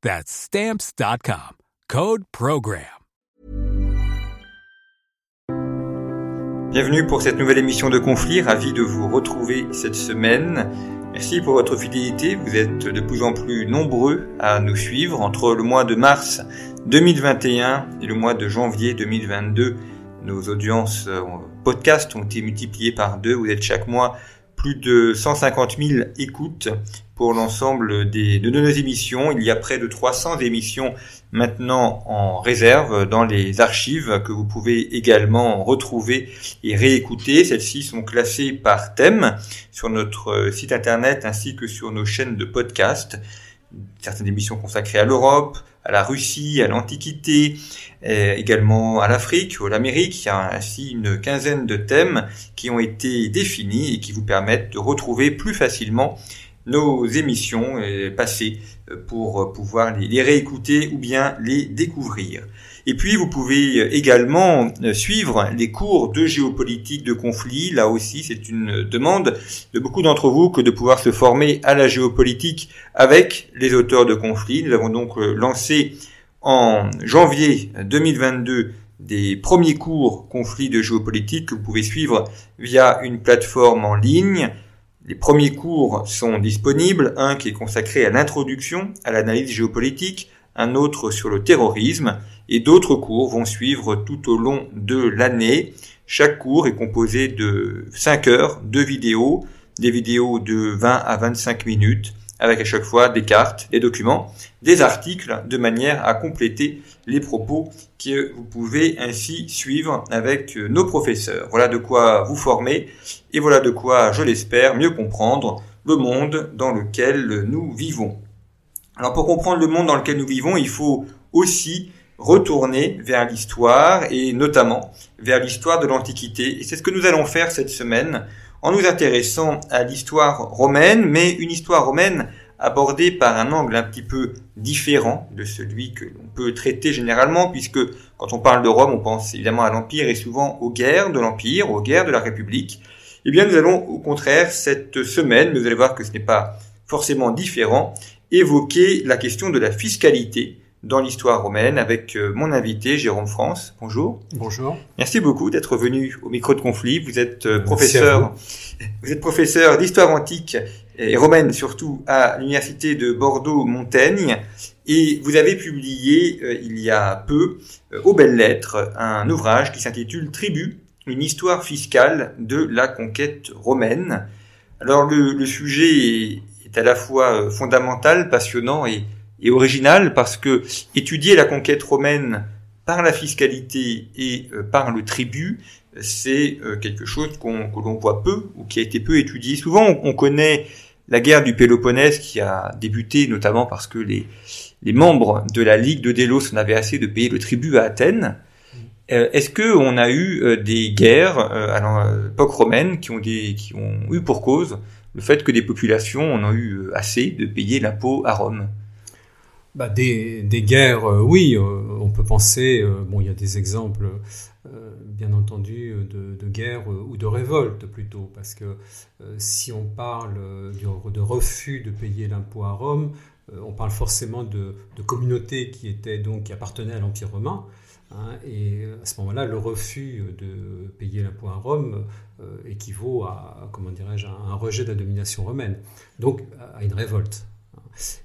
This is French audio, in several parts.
That's Stamps.com. Code Program. Bienvenue pour cette nouvelle émission de Conflit. Ravi de vous retrouver cette semaine. Merci pour votre fidélité. Vous êtes de plus en plus nombreux à nous suivre. Entre le mois de mars 2021 et le mois de janvier 2022, nos audiences podcast ont été multipliées par deux. Vous êtes chaque mois plus de 150 000 écoutes pour l'ensemble des, de nos émissions. Il y a près de 300 émissions maintenant en réserve dans les archives que vous pouvez également retrouver et réécouter. Celles-ci sont classées par thème sur notre site internet ainsi que sur nos chaînes de podcast. Certaines émissions consacrées à l'Europe, à la Russie, à l'Antiquité, également à l'Afrique à l'Amérique. Il y a ainsi une quinzaine de thèmes qui ont été définis et qui vous permettent de retrouver plus facilement nos émissions passées pour pouvoir les réécouter ou bien les découvrir. Et puis vous pouvez également suivre les cours de géopolitique de conflit. Là aussi, c'est une demande de beaucoup d'entre vous que de pouvoir se former à la géopolitique avec les auteurs de conflits. Nous avons donc lancé en janvier 2022 des premiers cours conflits de géopolitique que vous pouvez suivre via une plateforme en ligne. Les premiers cours sont disponibles, un qui est consacré à l'introduction à l'analyse géopolitique, un autre sur le terrorisme, et d'autres cours vont suivre tout au long de l'année. Chaque cours est composé de 5 heures de vidéos, des vidéos de 20 à 25 minutes, avec à chaque fois des cartes, des documents, des articles, de manière à compléter les propos que vous pouvez ainsi suivre avec nos professeurs. Voilà de quoi vous former et voilà de quoi, je l'espère, mieux comprendre le monde dans lequel nous vivons. Alors pour comprendre le monde dans lequel nous vivons, il faut aussi retourner vers l'histoire et notamment vers l'histoire de l'Antiquité. Et c'est ce que nous allons faire cette semaine en nous intéressant à l'histoire romaine, mais une histoire romaine abordée par un angle un petit peu différent de celui que l'on peut traiter généralement, puisque quand on parle de Rome, on pense évidemment à l'Empire et souvent aux guerres de l'Empire, aux guerres de la République. Eh bien, nous allons au contraire cette semaine, mais vous allez voir que ce n'est pas forcément différent, évoquer la question de la fiscalité dans l'histoire romaine avec mon invité Jérôme France. Bonjour. Bonjour. Merci beaucoup d'être venu au micro de conflit. Vous êtes professeur, vous. êtes professeur d'histoire antique et romaine surtout à l'université de Bordeaux-Montaigne et vous avez publié euh, il y a peu euh, aux belles lettres un ouvrage qui s'intitule Tribu, une histoire fiscale de la conquête romaine. Alors le, le sujet est, est, à la fois fondamental, passionnant et et original parce que étudier la conquête romaine par la fiscalité et euh, par le tribut, c'est euh, quelque chose qu'on, que l'on voit peu ou qui a été peu étudié. Souvent, on, on, connaît la guerre du Péloponnèse qui a débuté notamment parce que les, les membres de la Ligue de Délos en avaient assez de payer le tribut à Athènes. Euh, est-ce que on a eu des guerres à l'époque romaine qui ont, des, qui ont eu pour cause le fait que des populations en ont eu assez de payer l'impôt à Rome? Bah, des, guerres, euh, oui, euh, on peut penser, euh, bon, il y a des exemples, bien entendu, de, de guerres ou de révoltes plutôt, parce que si on parle de refus de payer l'impôt à Rome, on parle forcément de, de, communautés qui étaient donc qui appartenaient à l'Empire romain, hein, et à ce moment-là, le refus de payer l'impôt à Rome équivaut à, comment dirais-je, à un rejet de la domination romaine, donc à une révolte.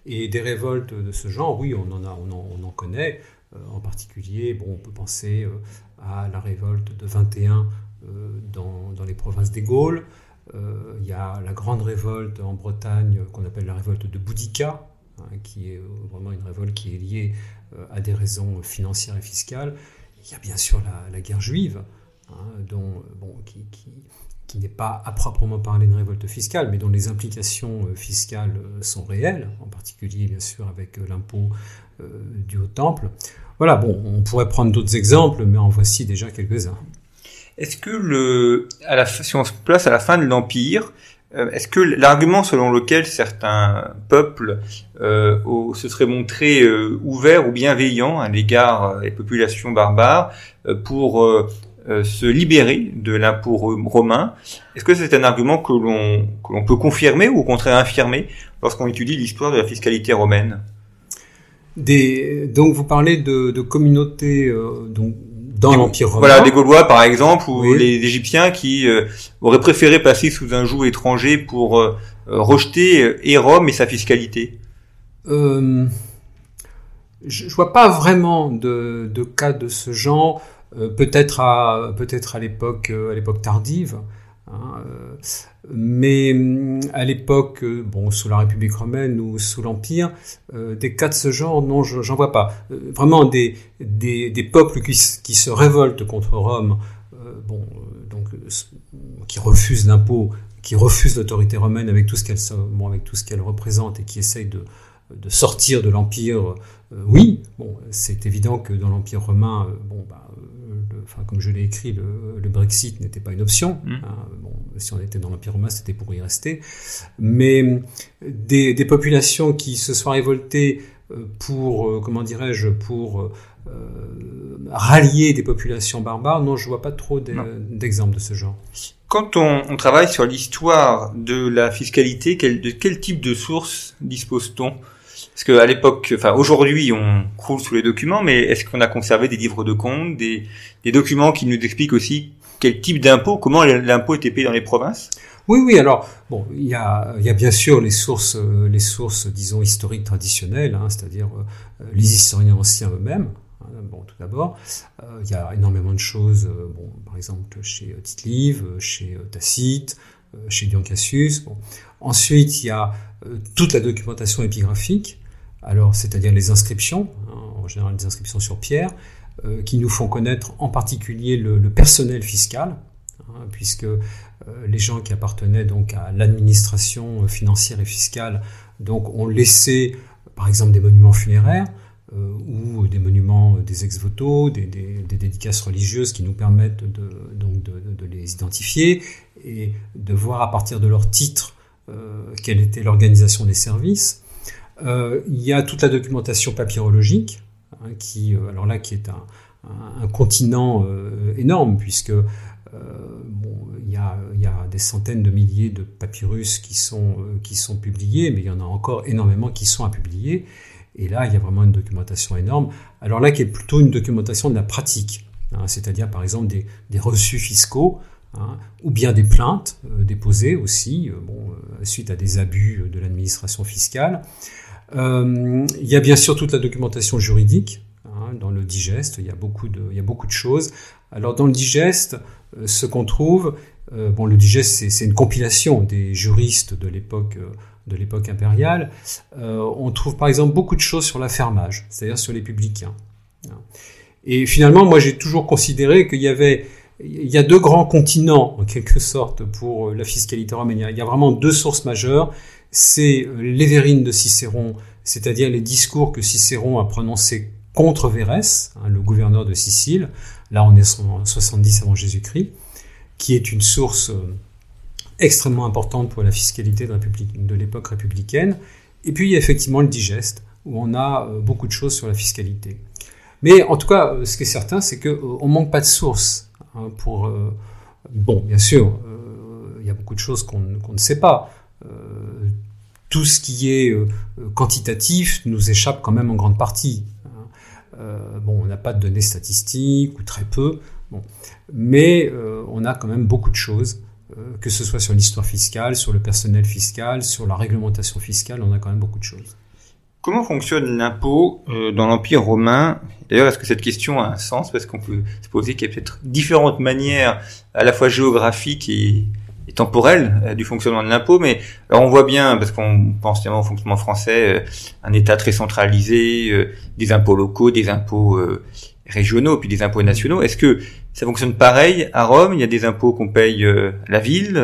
Et des révoltes de ce genre, oui, on en, a, on en, on en connaît. Euh, en particulier, bon, on peut penser euh, à la révolte de 21 dans, dans, les provinces des Gaules. il y a la grande révolte en Bretagne qu'on appelle la révolte de Boudica, hein, qui est vraiment une révolte qui est liée à des raisons financières et fiscales. Il y a bien sûr la, guerre juive, hein, dont, bon, qui, qui n'est pas à proprement parler une révolte fiscale, mais dont les implications euh, fiscales euh, sont réelles, en particulier bien sûr avec euh, l'impôt du haut temple. Voilà, bon, on pourrait prendre d'autres exemples, mais en voici déjà quelques-uns. Est-ce que le, si on se place à la fin de l'Empire, est-ce que l'argument selon lequel certains peuples se seraient montrés ouverts ou bienveillants à l'égard des populations barbares pour se libérer de l'impôt romain. Est-ce que c'est un argument que l'on que l'on peut confirmer ou au contraire infirmer lorsqu'on étudie l'histoire de la fiscalité romaine? Des, donc vous parlez de, de communautés euh, donc dans l'Empire romain. Voilà, des Gaulois par exemple, ou les Égyptiens qui euh, auraient préféré passer sous un joug étranger pour rejeter et Rome et sa fiscalité. Euh, je, je vois pas vraiment de, de cas de ce genre. Euh, peut-être à peut-être à l'époque euh, à l'époque tardive. Hein, euh, mais mm, à l'époque, bon, sous la République romaine ou sous l'Empire, des cas de ce genre, non, j'en vois pas. vraiment des, des, peuples qui, qui, se révoltent contre Rome, bon, donc qui refusent l'impôt, qui refusent l'autorité romaine avec tout ce qu'elle bon, avec tout ce qu'elle représente et qui essayent de, de sortir de l'empire. oui, bon, c'est évident que dans l'empire romain, bon, bah, enfin, comme je l'ai écrit, le, Brexit n'était pas une option. Mmh. Hein. bon, si on était dans l'Empire romain, c'était pour y rester. Mais des, des, populations qui se sont révoltées euh, pour, euh, comment dirais-je, pour euh, rallier des populations barbares, non, je vois pas trop d'exemples de ce genre. Quand on, on travaille sur l'histoire de la fiscalité, quel, de quel type de sources dispose-t-on? Parce qu'à l'époque, enfin aujourd'hui, on croule sous les documents, mais est-ce qu'on a conservé des livres de comptes, des, des documents qui nous expliquent aussi quel type d'impôt, comment l'impôt était payé dans les provinces? Oui, oui. Alors, bon, il y a, y a bien sûr les sources, euh, les sources, disons historiques traditionnelles, hein, c'est-à-dire euh, les historiens anciens eux-mêmes. Hein, bon, tout d'abord, euh, il y a énormément de choses. bon, par exemple, chez Tite-Live, chez Tacite, chez Dion Cassius. Bon. Ensuite, il y a toute la documentation épigraphique alors c'est-à-dire les inscriptions, hein, en général des inscriptions sur pierre, euh, qui nous font connaître en particulier le, personnel fiscal, hein, puisque euh, les gens qui appartenaient donc à l'administration financière et fiscale donc ont laissé par exemple des monuments funéraires euh, ou des monuments des ex-voto, des, dédicaces religieuses qui nous permettent de, donc de, les identifier et de voir à partir de leur titre quelle était l'organisation des services. Euh, il y a toute la documentation papyrologique, hein, qui, euh, alors là, qui est un, continent euh, énorme, puisque bon, il, y a, il y a des centaines de milliers de papyrus qui sont, qui sont publiés, mais il y en a encore énormément qui sont à publier. Et là, il y a vraiment une documentation énorme. Alors là, qui est plutôt une documentation de la pratique, hein, c'est-à-dire par exemple des, des reçus fiscaux, hein, ou bien des plaintes déposées aussi, bon, suite à des abus de l'administration fiscale. Euh, il y a bien sûr toute la documentation juridique. Hein, dans le digeste, il y, a beaucoup de, choses. Alors dans le digeste, euh, ce qu'on trouve, euh, bon, le digeste, c'est une compilation des juristes de l'époque de l'époque impériale. on trouve par exemple beaucoup de choses sur l'affermage, c'est-à-dire sur les publicains. Et finalement, moi, j'ai toujours considéré qu'il y avait il y a deux grands continents, en quelque sorte, pour la fiscalité romaine. Il y a vraiment deux sources majeures c'est euh, les vérines de Cicéron, c'est-à-dire les discours que Cicéron a prononcés contre Vérès, hein, le gouverneur de Sicile, là on est en 70 avant Jésus-Christ, qui est une source euh, extrêmement importante pour la fiscalité de l'époque républicaine. Et puis il y a effectivement le digeste, où on a euh, beaucoup de choses sur la fiscalité. Mais en tout cas, ce qui est certain, c'est qu'on ne manque pas de sources. Hein, bon, bien sûr, il y a beaucoup de choses qu'on ne sait pas tout ce qui est euh, quantitatif nous échappe quand même en grande partie. Hein. Euh, bon, on n'a pas de données statistiques ou très peu, mais euh, on a quand même beaucoup de choses, que ce soit sur l'histoire fiscale, sur le personnel fiscal, sur la réglementation fiscale, on a quand même beaucoup de choses. Comment fonctionne l'impôt dans l'Empire romain? D'ailleurs, est-ce que cette question a un sens? Parce qu'on peut se poser qu'il y a peut-être différentes manières, à la fois géographiques et, temporelles, euh, du fonctionnement de l'impôt. Mais alors on voit bien, parce qu'on pense tellement au fonctionnement français, euh, un État très centralisé, des impôts locaux, des impôts régionaux, puis des impôts nationaux. Est-ce que ça fonctionne pareil à Rome? Il y a des impôts qu'on paye à la ville,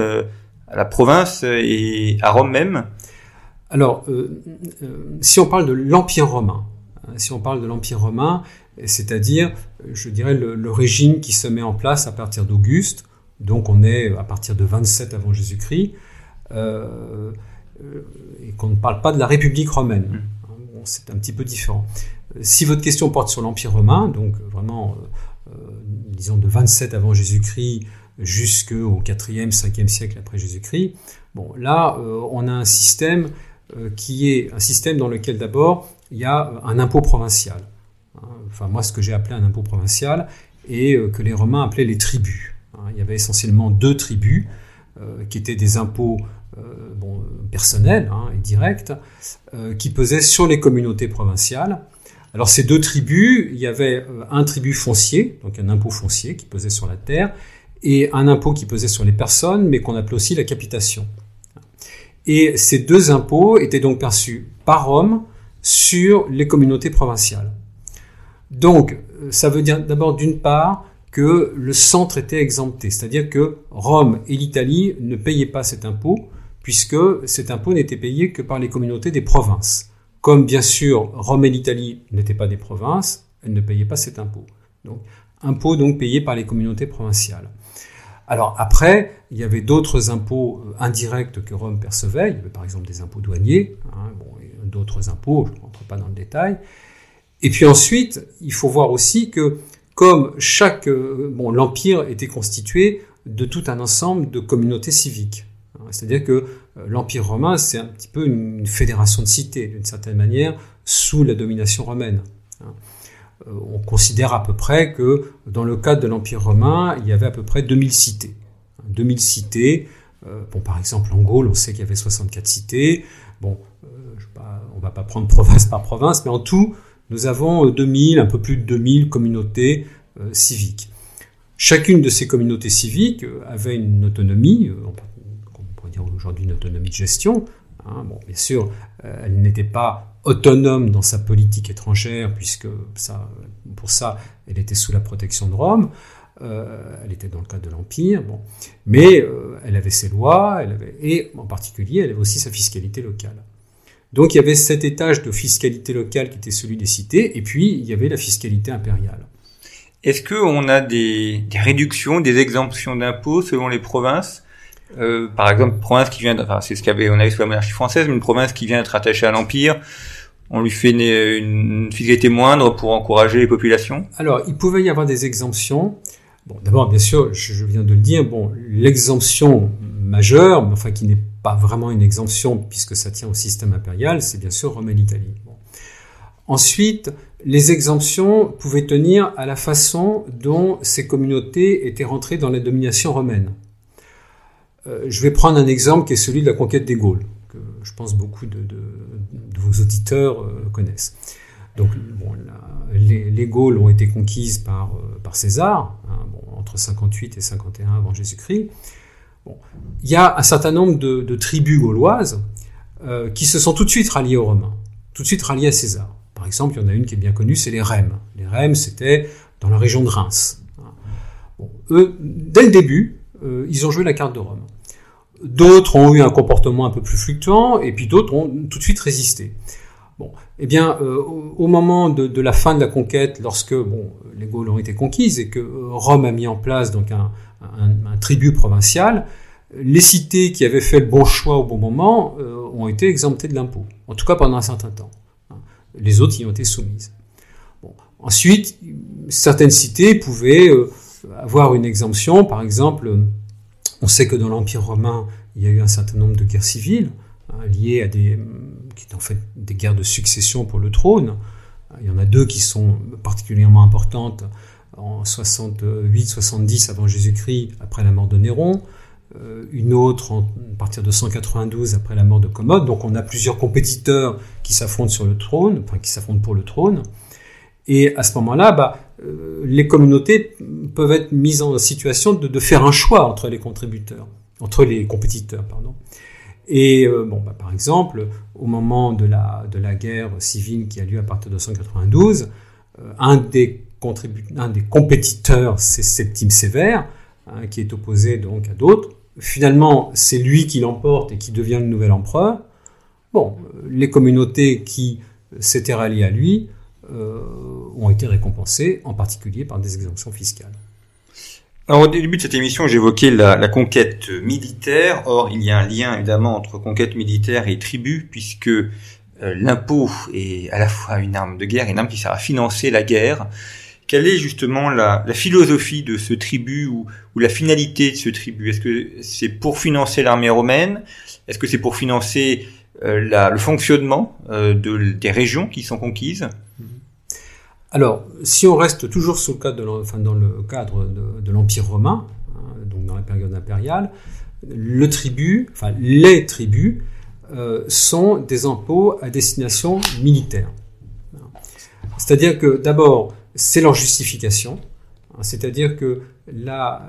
à la province et à Rome même? Alors, euh, euh, si on parle de l'Empire romain, hein, si on parle de l'Empire romain, c'est-à-dire, je dirais, le, régime qui se met en place à partir d'Auguste, donc on est à partir de 27 avant Jésus-Christ, euh, et qu'on ne parle pas de la République romaine. Hein, c'est un petit peu différent. Si votre question porte sur l'Empire romain, donc vraiment, disons de 27 avant Jésus-Christ jusqu'au 4e, 5e siècle après Jésus-Christ, bon, là, on a un système euh, qui est un système dans lequel d'abord il y a un impôt provincial. Hein, enfin moi ce que j'ai appelé un impôt provincial et euh, que les Romains appelaient les tribus. Hein, il y avait essentiellement deux tribus euh, qui étaient des impôts personnels hein, et directs qui pesaient sur les communautés provinciales. Alors ces deux tribus, il y avait un tribut foncier, donc un impôt foncier qui pesait sur la terre, et un impôt qui pesait sur les personnes, mais qu'on appelait aussi la capitation. Et ces deux impôts étaient donc perçus par Rome sur les communautés provinciales. Donc, ça veut dire d'abord d'une part que le centre était exempté, c'est-à-dire que Rome et l'Italie ne payaient pas cet impôt, puisque cet impôt n'était payé que par les communautés des provinces. Comme bien sûr Rome et l'Italie n'étaient pas des provinces, elles ne payaient pas cet impôt. Donc, impôt donc payé par les communautés provinciales. Alors après, il y avait d'autres impôts euh, indirects que Rome percevait. Il y avait par exemple des impôts douaniers, hein, d'autres impôts, je ne rentre pas dans le détail. Et puis ensuite, il faut voir aussi que comme chaque, euh, bon, l'empire était constitué de tout un ensemble de communautés civiques. Hein. C'est-à-dire que euh, l'empire romain, c'est un petit peu une fédération de cités, d'une certaine manière, sous la domination romaine. Hein. Euh, on considère à peu près que dans le cadre de l'Empire romain, il y avait à peu près 2000 cités. 2000 cités. Euh, bon, par exemple, en Gaule, on sait qu'il y avait 64 cités. Bon, on ne va pas prendre province par province, mais en tout, nous avons 2000, un peu plus de 2000 communautés civiques. Chacune de ces communautés civiques avait une autonomie, on pourrait dire aujourd'hui une autonomie de gestion. Hein. bon, bien sûr, elle n'était pas autonome dans sa politique étrangère, puisque pour ça, elle était sous la protection de Rome. Euh, elle était dans le cadre de l'Empire, bon. mais euh, elle avait ses lois, elle avait, et en particulier, elle avait aussi sa fiscalité locale. Donc il y avait cet étage de fiscalité locale qui était celui des cités, et puis il y avait la fiscalité impériale. Est-ce qu'on a des, réductions, des exemptions d'impôts selon les provinces? Euh, Par exemple, une province qui vient, enfin c'est ce qu'avait on avait sous la monarchie française, mais une province qui vient d'être attachée à l'Empire, on lui fait une, fiscalité moindre pour encourager les populations? Alors, il pouvait y avoir des exemptions. Bon, d'abord, bien sûr, je, viens de le dire, bon, l'exemption majeure, mais enfin qui n'est pas vraiment une exemption puisque ça tient au système impérial, c'est bien sûr Rome et l'Italie. Ensuite, les exemptions pouvaient tenir à la façon dont ces communautés étaient rentrées dans la domination romaine. Euh, je vais prendre un exemple qui est celui de la conquête des Gaules, que je pense beaucoup de vos auditeurs euh, connaissent. Donc, les, Gaules ont été conquises par, euh, César, hein, entre 58 et 51 avant Jésus-Christ. Il y a un certain nombre de, tribus gauloises euh, qui se sont tout de suite ralliées aux Romains, tout de suite ralliées à César. Par exemple, il y en a une qui est bien connue, c'est les Rèmes. Les Rèmes, c'était dans la région de Reims. eux, dès le début, ils ont joué la carte de Rome. D'autres ont eu un comportement un peu plus fluctuant, et puis d'autres ont tout de suite résisté. Eh bien, euh, au, moment de, la fin de la conquête, lorsque les Gaules ont été conquises et que Rome a mis en place donc un, tribut provincial, les cités qui avaient fait le bon choix au bon moment euh, ont été exemptées de l'impôt, en tout cas pendant un certain temps. Les autres y ont été soumises. Ensuite, certaines cités pouvaient euh, avoir une exemption, par exemple on sait que dans l'Empire romain, il y a eu un certain nombre de guerres civiles hein, liées à des, qui étaient en fait des guerres de succession pour le trône. Il y en a deux qui sont particulièrement importantes en 68-70 avant Jésus-Christ, après la mort de Néron. une autre en, à partir de 192 après la mort de Commode. Donc on a plusieurs compétiteurs qui s'affrontent sur le trône, enfin qui s'affrontent pour le trône. Et à ce moment-là, bah, les communautés peuvent être mises en situation de, de, faire un choix entre les contributeurs, entre les compétiteurs, pardon. Et euh, bon, bah, par exemple, au moment de la, de la guerre civile qui a lieu à partir de 192, euh, un, des un des compétiteurs, c'est Septime Sévère, hein, qui est opposé donc à d'autres. Finalement, c'est lui qui l'emporte et qui devient le nouvel empereur. Bon, les communautés qui s'étaient ralliées à lui euh, ont été récompensées, en particulier par des exemptions fiscales. Alors, au début de cette émission, j'évoquais la, conquête militaire. Or, il y a un lien évidemment entre conquête militaire et tribu, puisque euh, l'impôt est à la fois une arme de guerre une arme qui sert à financer la guerre. Quelle est justement la, philosophie de ce tribut ou, la finalité de ce tribut Est-ce que c'est pour financer l'armée romaine? Est-ce que c'est pour financer euh, le fonctionnement euh, de, des régions qui sont conquises? Alors, si on reste toujours sous le cadre de, dans le cadre de, l'Empire romain, hein, donc dans la période impériale, le tribut, enfin les tribus, euh, sont des impôts à destination militaire. C'est-à-dire que d'abord, c'est leur justification, hein, c'est-à-dire que la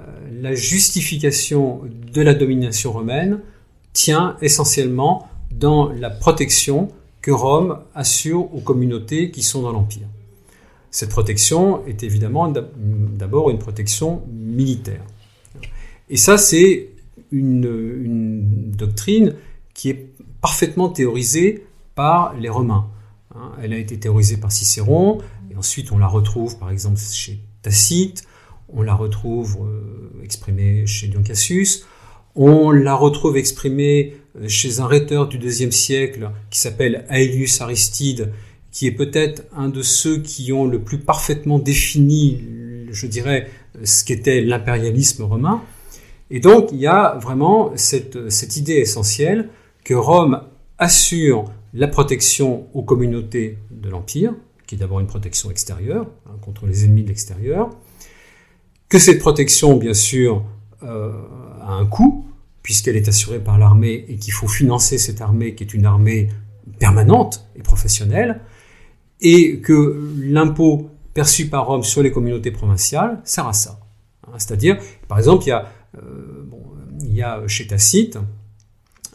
justification de la domination romaine tient essentiellement dans la protection que Rome assure aux communautés qui sont dans l'Empire. Cette protection est évidemment d'abord une protection militaire. Et ça, c'est une, doctrine qui est parfaitement théorisée par les Romains. Hein. Elle a été théorisée par Cicéron, et ensuite on la retrouve par exemple chez Tacite, on la retrouve euh, exprimée chez Dion Cassius, on la retrouve exprimée euh, chez un rhéteur du deuxième siècle qui s'appelle Aelius Aristide, qui est peut-être un de ceux qui ont le plus parfaitement défini, je dirais, ce qu'était l'impérialisme romain. Et donc, il y a vraiment cette, idée essentielle que Rome assure la protection aux communautés de l'Empire, qui est d'abord une protection extérieure, hein, contre les ennemis de l'extérieur, que cette protection, bien sûr, euh, a un coût, puisqu'elle est assurée par l'armée et qu'il faut financer cette armée qui est une armée permanente et professionnelle, et que l'impôt perçu par Rome sur les communautés provinciales sert à ça. Hein, c'est-à-dire, par exemple, il y, a, euh, bon, il y a chez Tacite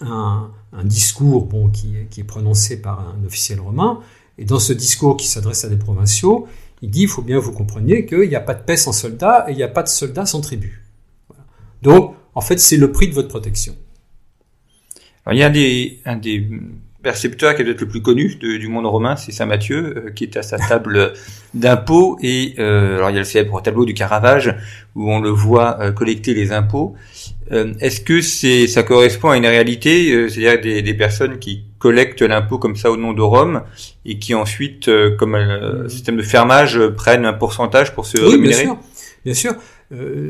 un, discours bon, qui, est, prononcé par un officiel romain, et dans ce discours qui s'adresse à des provinciaux, il dit, il faut bien vous compreniez qu'il n'y a pas de paix sans soldats et il n'y a pas de soldats sans. Voilà. Donc, en fait, c'est le prix de votre protection. Alors, il y a des, un des percepteur qui est peut-être le plus connu du monde romain, c'est Saint Matthieu, euh, qui est à sa table d'impôts. Et euh, alors il y a le célèbre tableau du Caravage où on le voit euh, collecter les impôts. Est-ce que c'est ça correspond à une réalité, c'est-à-dire des, des, personnes qui collectent l'impôt comme ça au nom de Rome et qui ensuite, comme un système de fermage, prennent un pourcentage pour se oui, rémunérer Bien sûr. Bien sûr.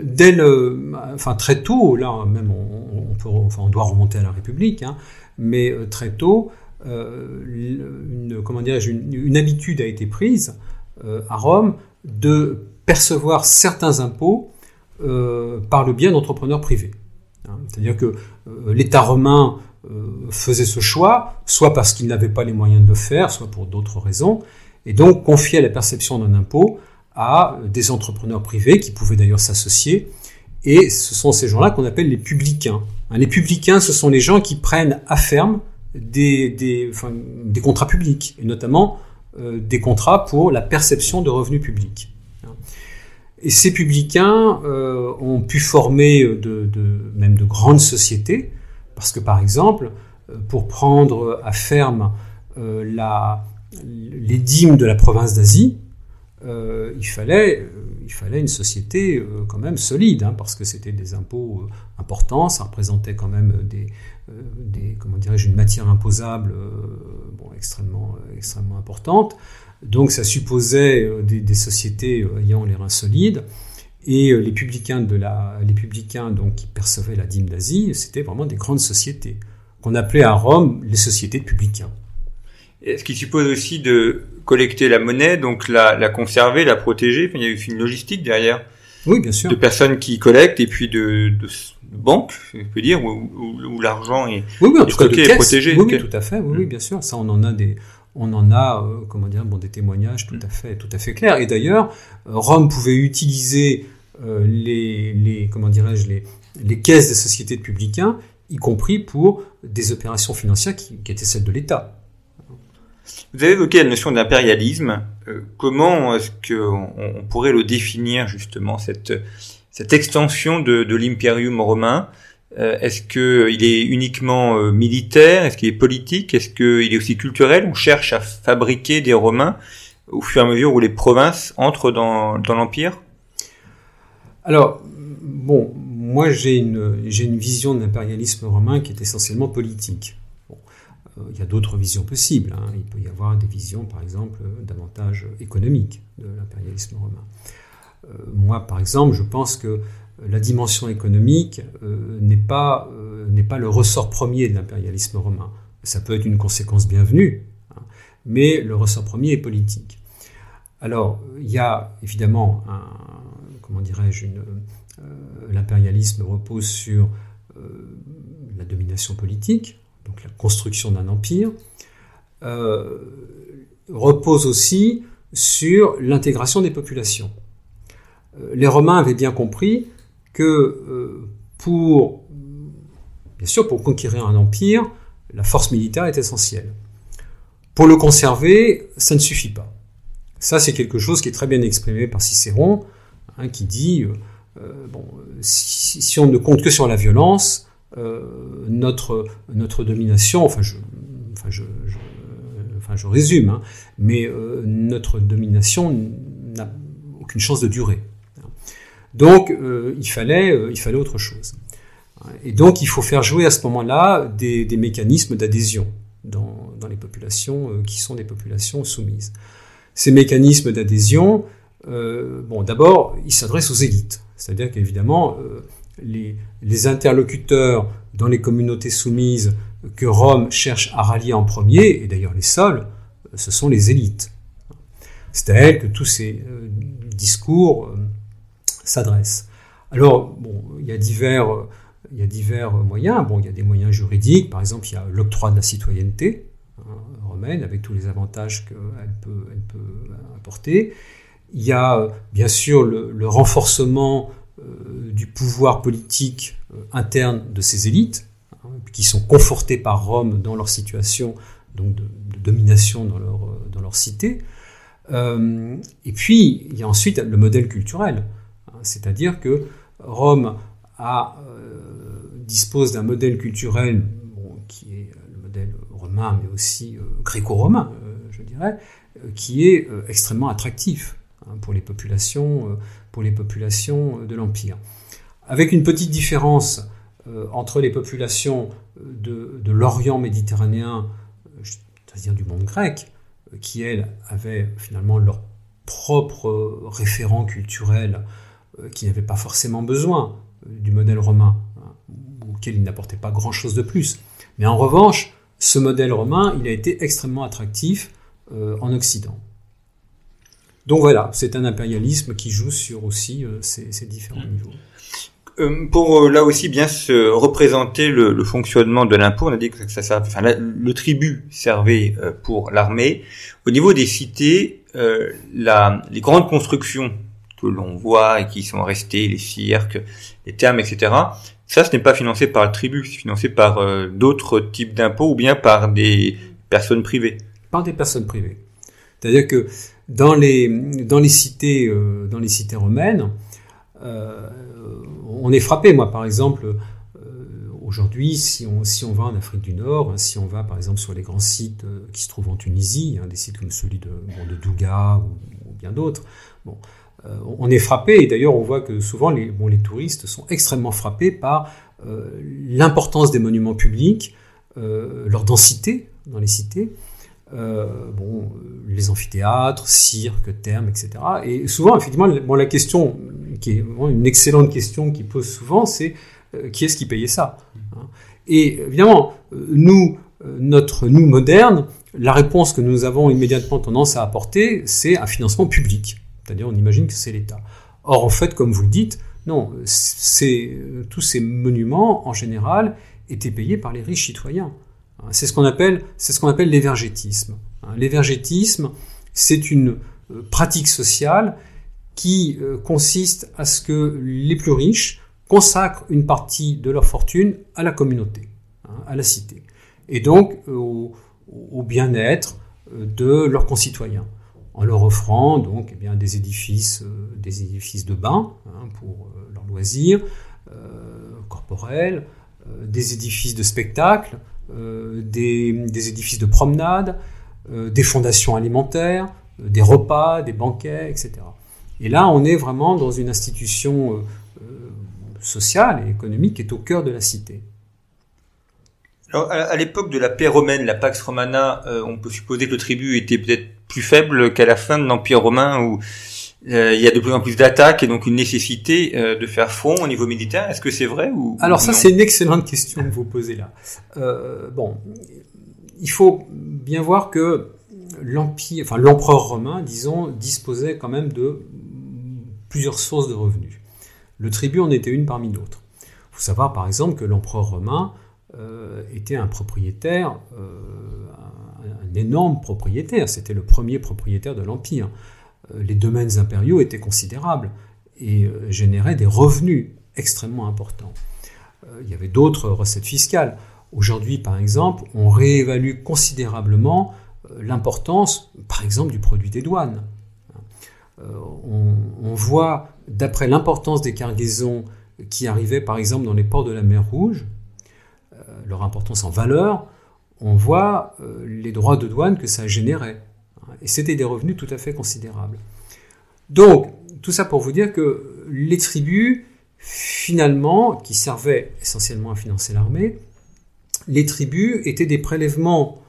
dès le, enfin très tôt, là même on, on peut, enfin, on doit remonter à la République, hein, mais très tôt, une, une, habitude a été prise euh, à Rome de percevoir certains impôts euh, par le biais d'entrepreneurs privés. Hein, c'est-à-dire que l'État romain faisait ce choix, soit parce qu'il n'avait pas les moyens de le faire, soit pour d'autres raisons, et donc confiait la perception d'un impôt à des entrepreneurs privés qui pouvaient d'ailleurs s'associer. Et ce sont ces gens-là qu'on appelle les publicains. Hein, les publicains, ce sont les gens qui prennent à ferme des, contrats publics, et notamment euh, des contrats pour la perception de revenus publics. Et ces publicains euh, ont pu former même de grandes sociétés, parce que par exemple, euh, pour prendre à ferme les dîmes de la province d'Asie, il, fallait, il fallait une société quand même solide, hein, parce que c'était des impôts importants, ça représentait quand même des, euh, comment dirais-je, une matière imposable euh, extrêmement, extrêmement importante. Donc ça supposait euh, des, des sociétés ayant les reins solides. Et les publicains, de la, les publicains donc, qui percevaient la dîme d'Asie, c'était vraiment des grandes sociétés, qu'on appelait à Rome les sociétés de publicains. Ce qui suppose aussi de collecter la monnaie, donc la, la conserver, la protéger. il y a une logistique derrière. oui, bien sûr. de personnes qui collectent et puis de, de banques, je peux dire, où, où, l'argent est, oui, oui, en tout cas, stocké, protégé. Oui, oui, tout à fait. Oui, oui, bien sûr. Ça, on en a des, on en a, euh, comment dire, bon, des témoignages tout à fait, tout à fait clairs. Et d'ailleurs, Rome pouvait utiliser euh, les, les, comment dirais-je, les, les caisses des sociétés de publicains, y compris pour des opérations financières qui, qui étaient celles de l'État. Vous avez évoqué la notion d'impérialisme. Euh, comment est-ce qu'on on pourrait le définir justement cette cette extension de, de romain? Euh, Est-ce qu'il est uniquement euh, militaire? Est-ce qu'il est politique? Est-ce qu'il est aussi culturel? On cherche à fabriquer des Romains au fur et à mesure où les provinces entrent dans, dans l'empire? Alors, bon, moi j'ai une, j'ai une vision de l'impérialisme romain qui est essentiellement politique. Euh, il y a d'autres visions possibles. Hein. Il peut y avoir des visions, par exemple, davantage économiques de l'impérialisme romain. Euh, moi, par exemple, je pense que la dimension économique euh, n'est pas, le ressort premier de l'impérialisme romain. Ça peut être une conséquence bienvenue, hein, mais le ressort premier est politique. Alors, il y a évidemment comment dirais-je, l'impérialisme repose sur la domination politique, donc la construction d'un empire, euh, repose aussi sur l'intégration des populations. Euh, les Romains avaient bien compris que euh, pour, bien sûr, pour conquérir un empire, la force militaire est essentielle. Pour le conserver, ça ne suffit pas. Ça, c'est quelque chose qui est très bien exprimé par Cicéron, hein, qui dit, si, on ne compte que sur la violence, notre, notre domination, enfin je, enfin je, enfin je résume, hein, mais euh, notre domination n'a aucune chance de durer. Donc euh, il, fallait, il fallait autre chose. Et donc il faut faire jouer à ce moment-là des, des, mécanismes d'adhésion dans, dans, les populations qui sont des populations soumises. Ces mécanismes d'adhésion, bon, d'abord, ils s'adressent aux élites. C'est-à-dire qu'évidemment, les, interlocuteurs dans les communautés soumises que Rome cherche à rallier en premier, et d'ailleurs les seuls, ce sont les élites. C'est à elles que tous ces euh, discours euh, s'adressent. Alors, il y a divers, moyens. Bon, il y a des moyens juridiques, par exemple, il y a l'octroi de la citoyenneté hein, romaine, avec tous les avantages qu'elle peut, apporter. Il y a bien sûr le, renforcement euh, du pouvoir politique euh, interne de ces élites, hein, qui sont confortées par Rome dans leur situation donc de, domination dans leur, euh, dans leur cité. et puis, il y a ensuite le modèle culturel, hein, c'est-à-dire que Rome a, dispose d'un modèle culturel qui est le modèle romain, mais aussi gréco-romain, je dirais, qui est extrêmement attractif hein, pour les populations les populations de l'Empire. Avec une petite différence euh, entre les populations de, l'Orient méditerranéen, c'est-à-dire du monde grec, euh, qui elles avaient finalement leur propre référent culturel, euh, qui n'avaient pas forcément besoin du modèle romain, hein, auquel ils n'apportaient pas grand-chose de plus. Mais en revanche, ce modèle romain, il a été extrêmement attractif en Occident. Donc voilà, c'est un impérialisme qui joue sur aussi euh, ces, différents mmh. niveaux. Euh, pour euh, là aussi bien se représenter le, fonctionnement de l'impôt, on a dit que ça, ça enfin, le tribut servait pour l'armée. Au niveau des cités, la, les grandes constructions que l'on voit et qui sont restées, les cirques, les thermes, etc. Ça, ce n'est pas financé par le tribut, c'est financé par d'autres types d'impôts ou bien par des personnes privées. Par des personnes privées. C'est-à-dire que dans les, dans les, cités, euh, dans les cités romaines, euh, on est frappé. Moi, par exemple, euh, aujourd'hui, si on, si on va en Afrique du Nord, hein, si on va par exemple sur les grands sites qui se trouvent en Tunisie, hein, des sites comme celui de, de Douga ou, bien d'autres, bon, on est frappé, et d'ailleurs on voit que souvent les, bon, les touristes sont extrêmement frappés par l'importance des monuments publics, leur densité dans les cités, euh, bon, les amphithéâtres, cirques, thermes, etc. Et souvent, effectivement, bon, la question, qui est une excellente question qui pose souvent, c'est euh, qui est-ce qui payait ça hein? Et évidemment, euh, nous, notre nous moderne, la réponse que nous avons immédiatement tendance à apporter, c'est un financement public. C'est-à-dire, on imagine que c'est l'État. Or, en fait, comme vous le dites, non, tous ces monuments, en général, étaient payés par les riches citoyens. C'est ce qu'on appelle, c'est ce qu'on appelle l'évergétisme. L'évergétisme, c'est une euh, pratique sociale qui euh, consiste à ce que les plus riches consacrent une partie de leur fortune à la communauté, hein, à la cité, et donc au, bien-être euh, de leurs concitoyens, en leur offrant donc eh bien, des édifices, des édifices de bain hein, pour leurs loisirs corporels, des édifices de spectacle, des, des, édifices de promenade, des fondations alimentaires, des repas, des banquets, etc. Et là, on est vraiment dans une institution euh, euh, sociale et économique qui est au cœur de la cité. Alors, à l'époque de la paix romaine, la Pax Romana, euh, on peut supposer que le tribut était peut-être plus faible qu'à la fin de l'Empire romain où il y a de plus en plus d'attaques et donc une nécessité de faire front au niveau militaire. Est-ce que c'est vrai ou Alors ça, c'est une excellente question que vous posez là. bon, il faut bien voir que l'empire, enfin l'empereur romain, disons, disposait quand même de plusieurs sources de revenus. Le tribut en était une parmi d'autres. Il faut savoir par exemple que l'empereur romain euh, était un propriétaire, euh, un, énorme propriétaire, c'était le premier propriétaire de l'empire. Euh, les domaines impériaux étaient considérables et généraient des revenus extrêmement importants. il y avait d'autres recettes fiscales. Aujourd'hui, par exemple, on réévalue considérablement l'importance, par exemple, du produit des douanes. Euh, on, voit, d'après l'importance des cargaisons qui arrivaient, par exemple, dans les ports de la mer Rouge, euh, leur importance en valeur, on voit euh, les droits de douane que ça générait. Et c'était des revenus tout à fait considérables. Donc, tout ça pour vous dire que les tribus, finalement, qui servaient essentiellement à financer l'armée, les tribus étaient des prélèvements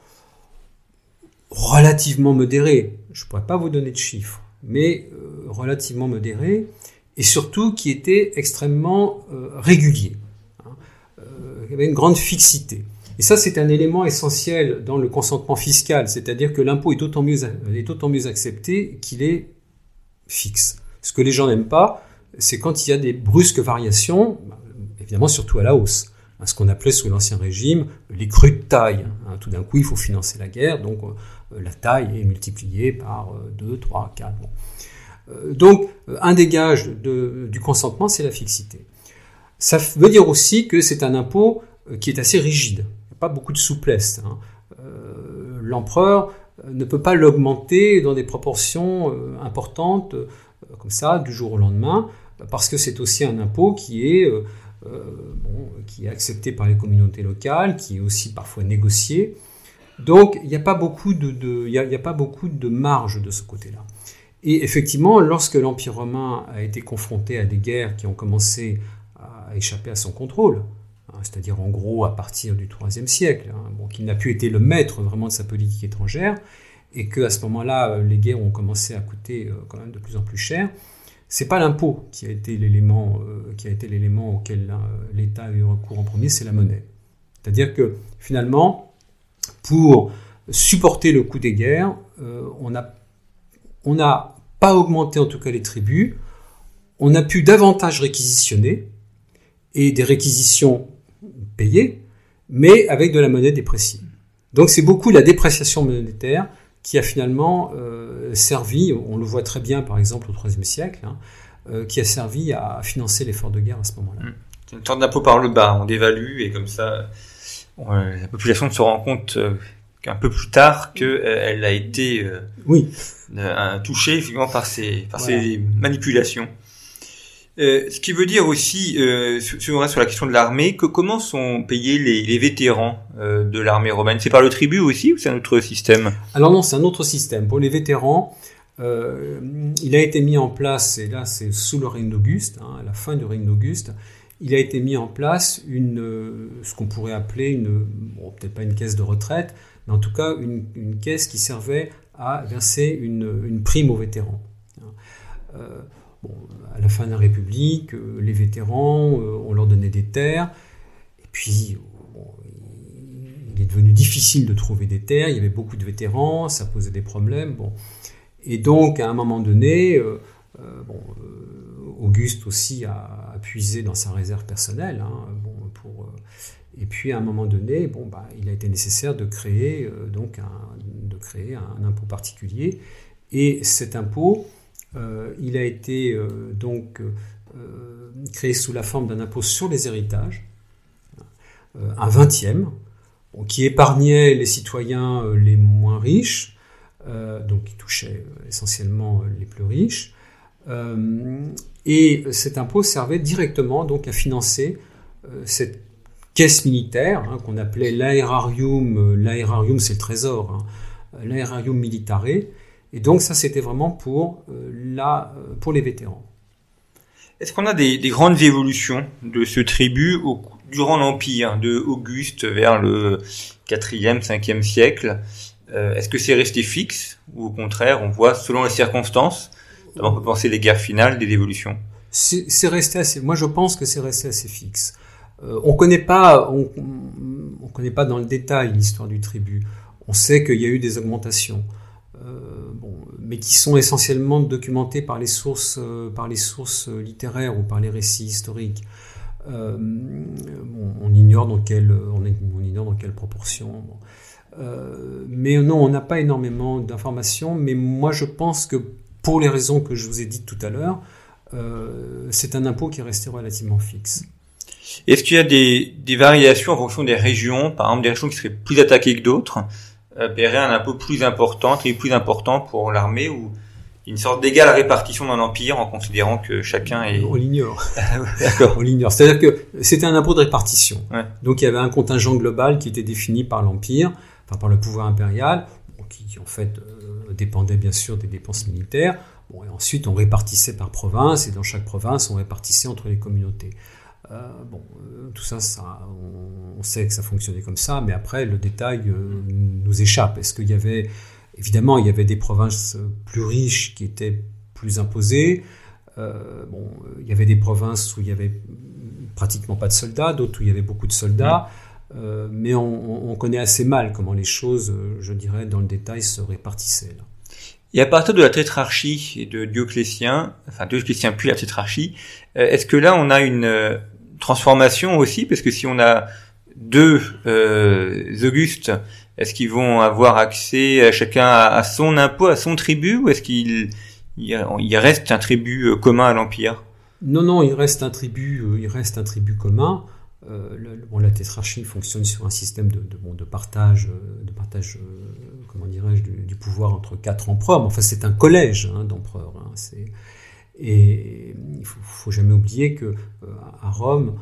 relativement modéré, je ne pourrais pas vous donner de chiffres, mais euh, relativement modéré, et surtout qui était extrêmement euh, régulier. Hein. Euh, il y avait une grande fixité. Et ça, c'est un élément essentiel dans le consentement fiscal, c'est-à-dire que l'impôt est autant mieux, est autant mieux accepté qu'il est fixe. Ce que les gens n'aiment pas, c'est quand il y a des brusques variations, évidemment surtout à la hausse ce qu'on appelait sous l'Ancien Régime les crues de taille. Hein. tout d'un coup, il faut financer la guerre, donc euh, la taille est multipliée par 2, 3, 4. Donc, un des gages du consentement, c'est la fixité. Ça veut dire aussi que c'est un impôt euh, qui est assez rigide. Pas beaucoup de souplesse. Hein. L'empereur ne peut pas l'augmenter dans des proportions importantes, comme ça, du jour au lendemain, parce que c'est aussi un impôt qui est euh, qui est accepté par les communautés locales, qui est aussi parfois négocié. Donc il n'y a, de, a, pas beaucoup de marge de ce côté-là. Et effectivement, lorsque l'Empire romain a été confronté à des guerres qui ont commencé à échapper à son contrôle, hein, c'est-à-dire en gros à partir du IIIe siècle, hein, qu'il n'a plus été le maître vraiment de sa politique étrangère, et qu'à ce moment-là, euh, les guerres ont commencé à coûter euh, quand même de plus en plus cher, c'est pas l'impôt qui a été l'élément euh, qui a été l'élément auquel euh, l'État a eu recours en premier, c'est la monnaie. C'est-à-dire que finalement, pour supporter le coût des guerres, on n'a pas augmenté en tout cas les tribus, on a pu davantage réquisitionner et des réquisitions payées, mais avec de la monnaie dépréciée. Donc c'est beaucoup la dépréciation monétaire qui a finalement euh, servi, on le voit très bien par exemple au IIIe siècle, hein, euh, qui a servi à financer l'effort de guerre à ce moment-là. Mmh. C'est une sorte d'impôt par le bas, on dévalue et comme ça, la population se rend compte euh, qu'un peu plus tard qu'elle a été oui. touchée par ces, par ces manipulations. Euh, ce qui veut dire aussi, euh, sur la question de l'armée, que comment sont payés les, vétérans euh, de l'armée romaine? C'est par le tribut aussi ou c'est un autre système? Alors non, c'est un autre système. Pour les vétérans, il a été mis en place, et là c'est sous le règne d'Auguste, hein, à la fin du règne d'Auguste, il a été mis en place une, ce qu'on pourrait appeler une, peut-être pas une caisse de retraite, mais en tout cas une, caisse qui servait à verser une, prime aux vétérans. Euh, à la fin de la République, euh, les vétérans, euh, on leur donnait des terres, et puis il est devenu difficile de trouver des terres, il y avait beaucoup de vétérans, ça posait des problèmes. Bon. Et donc, à un moment donné, euh, Auguste aussi a, puisé dans sa réserve personnelle. Hein, bon, pour, et puis à un moment donné, bon, bah, il a été nécessaire de créer, donc de créer un impôt particulier. Et cet impôt, il a été donc créé sous la forme d'un impôt sur les héritages, un vingtième, qui épargnait les citoyens les moins riches, euh, donc qui touchait euh, essentiellement euh, les plus riches. et cet impôt servait directement à financer cette caisse militaire hein, qu'on appelait l'aérarium. L'aérarium, c'est le trésor, hein, l'aérarium militare. Et donc ça, c'était vraiment pour, la, pour les vétérans. Est-ce qu'on a des, des, grandes évolutions de ce tribut au, durant l'Empire, de Auguste vers le 4e, 5e siècle? Euh, est-ce que c'est resté fixe ou au contraire, on voit selon les circonstances, on peut penser les guerres finales, des évolutions? C'est resté assez. Moi, je pense que c'est resté assez fixe. Euh, on connaît pas, on, on, connaît pas dans le détail l'histoire du tribut. On sait qu'il y a eu des augmentations, euh, bon, mais qui sont essentiellement documentées par les sources, euh, par les sources littéraires ou par les récits historiques. Euh, bon, on ignore dans quelle, on, ignore dans quelle proportion. Euh, mais non, on n'a pas énormément d'informations, mais moi je pense que pour les raisons que je vous ai dites tout à l'heure, euh, c'est un impôt qui est resté relativement fixe. Est-ce qu'il y a des, variations en fonction des régions, par exemple des régions qui seraient plus attaquées que d'autres, euh, paieraient un impôt plus important, très plus important pour l'armée ou une sorte d'égale répartition dans l'empire en considérant que chacun est. On l'ignore. D'accord. On l'ignore. C'est-à-dire que c'était un impôt de répartition. Ouais. Donc il y avait un contingent global qui était défini par l'empire enfin par le pouvoir impérial, qui, en fait euh, dépendait bien sûr des dépenses militaires. Bon, et ensuite on répartissait par province, et dans chaque province on répartissait entre les communautés. Euh, bon, euh, tout ça, ça on, sait que ça fonctionnait comme ça, mais après le détail nous échappe. Est-ce qu'il y avait, évidemment, il y avait des provinces plus riches qui étaient plus imposées. bon, il y avait des provinces où il y avait pratiquement pas de soldats, d'autres où il y avait beaucoup de soldats. Euh, mais on, connaît assez mal comment les choses, euh, je dirais, dans le détail, se répartissaient. Et à partir de la tétrarchie et de Dioclétien, enfin Dioclétien puis la tétrarchie, euh, est-ce que là on a une transformation aussi Parce que si on a deux Augustes, est-ce qu'ils vont avoir accès chacun à, son impôt, à son tribut, ou est-ce qu'il il reste un tribut commun à l'Empire? Non, non, il reste un tribut, il reste un tribut commun. Euh, la tétrarchie fonctionne sur un système de, bon, de partage, de partage euh, comment dirais-je, du, pouvoir entre quatre empereurs. enfin, c'est un collège hein, d'empereurs. Hein, et il faut, faut jamais oublier que euh, à Rome,